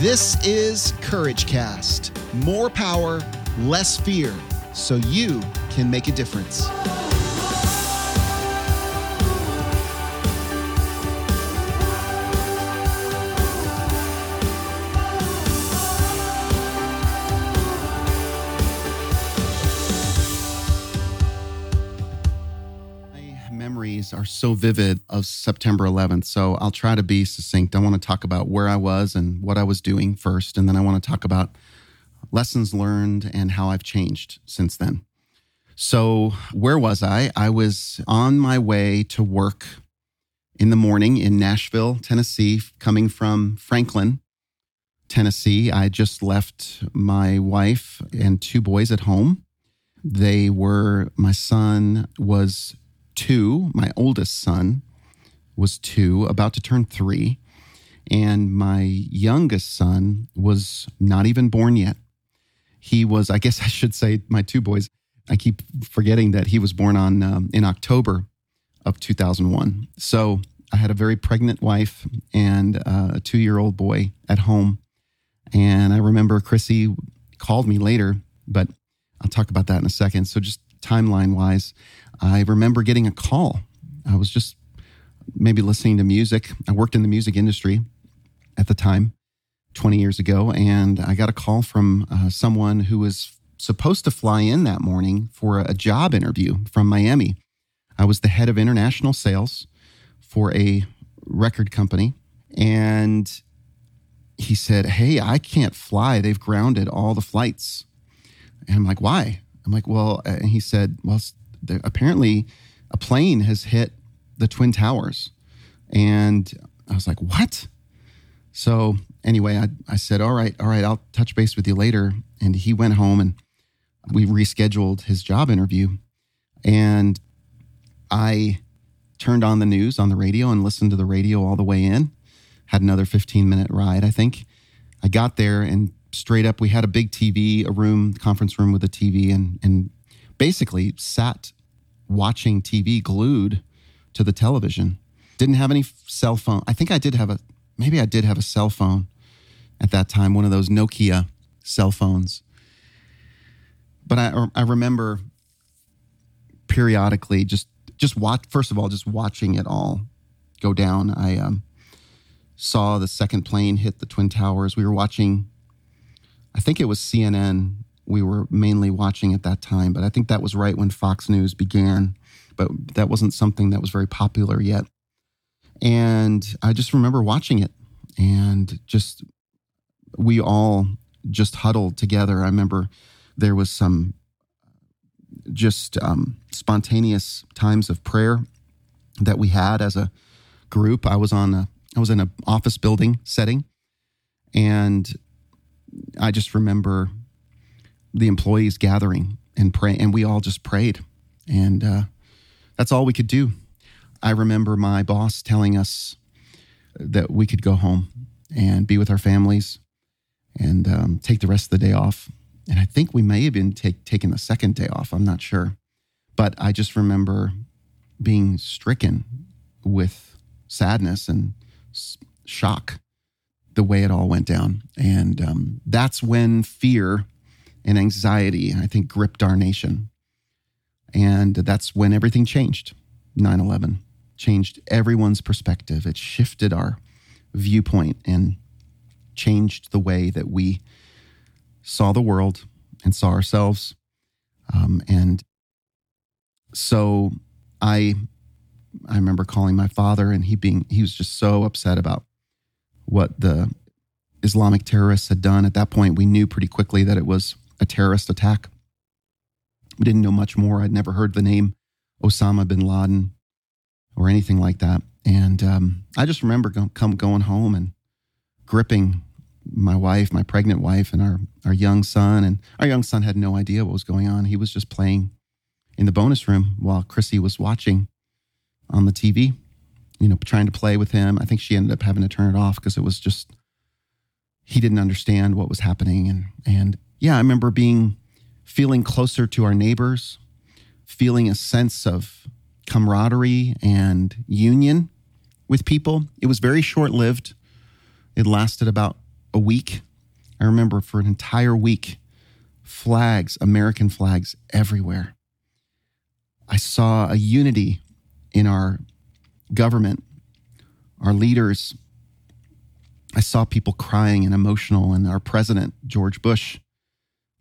This is Courage Cast. More power, less fear, so you can make a difference. Are so vivid of September 11th. So I'll try to be succinct. I want to talk about where I was and what I was doing first. And then I want to talk about lessons learned and how I've changed since then. So, where was I? I was on my way to work in the morning in Nashville, Tennessee, coming from Franklin, Tennessee. I just left my wife and two boys at home. They were, my son was two. My oldest son was two, about to turn three. And my youngest son was not even born yet. He was, I guess I should say, my two boys. I keep forgetting that he was born on um, in October of 2001. So I had a very pregnant wife and uh, a two year old boy at home. And I remember Chrissy called me later, but I'll talk about that in a second. So just timeline wise, I remember getting a call. I was just maybe listening to music. I worked in the music industry at the time, 20 years ago, and I got a call from uh, someone who was supposed to fly in that morning for a job interview from Miami. I was the head of international sales for a record company, and he said, Hey, I can't fly. They've grounded all the flights. And I'm like, Why? I'm like, Well, uh, and he said, Well, there, apparently a plane has hit the Twin Towers. And I was like, what? So anyway, I, I said, all right, all right, I'll touch base with you later. And he went home and we rescheduled his job interview. And I turned on the news on the radio and listened to the radio all the way in. Had another 15 minute ride, I think. I got there and straight up, we had a big TV, a room, conference room with a TV, and, and basically sat watching TV glued to the television. Didn't have any cell phone. I think I did have a, maybe I did have a cell phone at that time, one of those Nokia cell phones. But I, I remember periodically just, just watch, first of all, just watching it all go down. I um, saw the second plane hit the Twin Towers. We were watching, I think it was CNN we were mainly watching at that time. But I think that was right when Fox News began, but that wasn't something that was very popular yet. And I just remember watching it and just, we all just huddled together. I remember there was some just um, spontaneous times of prayer that we had as a group. I was on a, I was in an office building setting and I just remember the employees gathering and pray, and we all just prayed, and uh, that's all we could do. I remember my boss telling us that we could go home and be with our families and um, take the rest of the day off. And I think we may have been take, taking the second day off. I'm not sure. But I just remember being stricken with sadness and shock the way it all went down. And um, that's when fear and anxiety, I think, gripped our nation. And that's when everything changed. 9 11 changed everyone's perspective. It shifted our viewpoint and changed the way that we saw the world and saw ourselves. Um, and so I, I remember calling my father, and he being he was just so upset about what the Islamic terrorists had done. At that point, we knew pretty quickly that it was a terrorist attack. We didn't know much more. I'd never heard the name Osama bin Laden or anything like that. And um, I just remember go, come going home and gripping my wife, my pregnant wife, and our, our young son. And our young son had no idea what was going on. He was just playing in the bonus room while Chrissy was watching on the TV, you know, trying to play with him. I think she ended up having to turn it off because it was just, he didn't understand what was happening. And, and yeah, I remember being feeling closer to our neighbors, feeling a sense of camaraderie and union with people. It was very short lived. It lasted about a week. I remember for an entire week, flags, American flags everywhere. I saw a unity in our government, our leaders. I saw people crying and emotional, and our president, George Bush,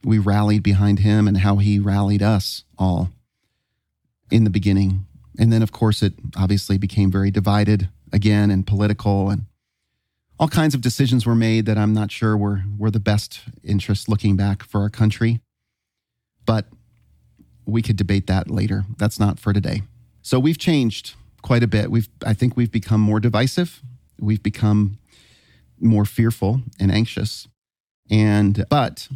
we rallied behind him and how he rallied us all in the beginning. And then, of course, it obviously became very divided again and political, and all kinds of decisions were made that I'm not sure were, were the best interest looking back for our country. But we could debate that later. That's not for today. So we've changed quite a bit. We've I think we've become more divisive. We've become more fearful and anxious. And but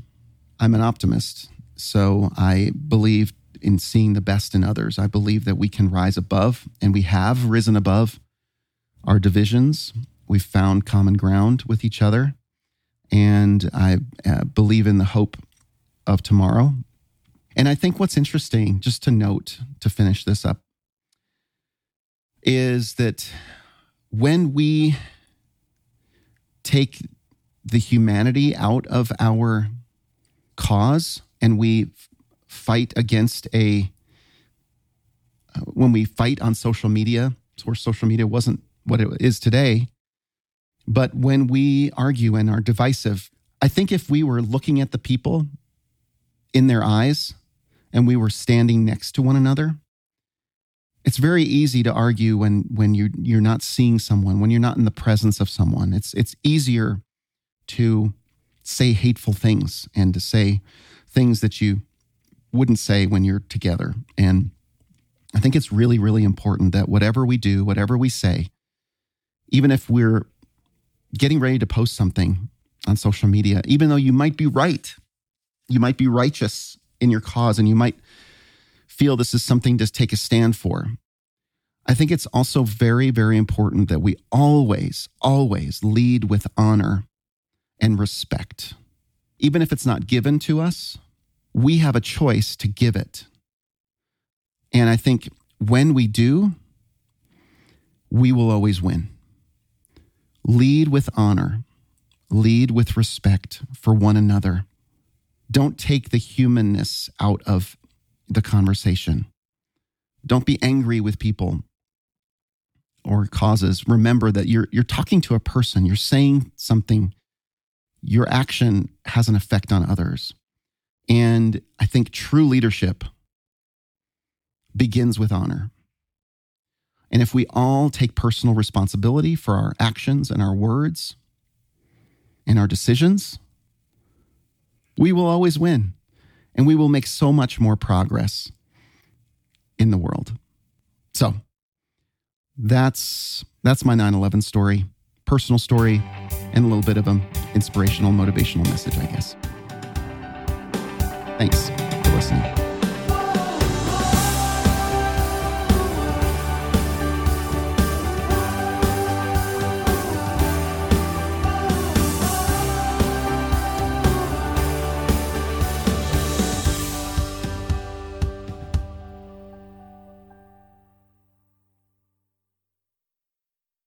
I'm an optimist. So I believe in seeing the best in others. I believe that we can rise above and we have risen above our divisions. We've found common ground with each other. And I uh, believe in the hope of tomorrow and I think what's interesting, just to note to finish this up, is that when we take the humanity out of our cause and we fight against a, when we fight on social media, where social media wasn't what it is today, but when we argue and are divisive, I think if we were looking at the people in their eyes and we were standing next to one another, it's very easy to argue when when you you're not seeing someone, when you're not in the presence of someone. It's it's easier to say hateful things and to say things that you wouldn't say when you're together. And I think it's really really important that whatever we do, whatever we say, even if we're getting ready to post something on social media, even though you might be right, you might be righteous in your cause and you might feel this is something to take a stand for. I think it's also very, very important that we always, always lead with honor and respect. Even if it's not given to us, we have a choice to give it. And I think when we do, we will always win. Lead with honor, lead with respect for one another don't take the humanness out of the conversation. Don't be angry with people or causes. Remember that you're, you're talking to a person, you're saying something, your action has an effect on others. And I think true leadership begins with honor. And if we all take personal responsibility for our actions and our words and our decisions, we will always win and we will make so much more progress in the world. So that's that's my 9/11 story, personal story and a little bit of an inspirational motivational message, I guess. Thanks for listening.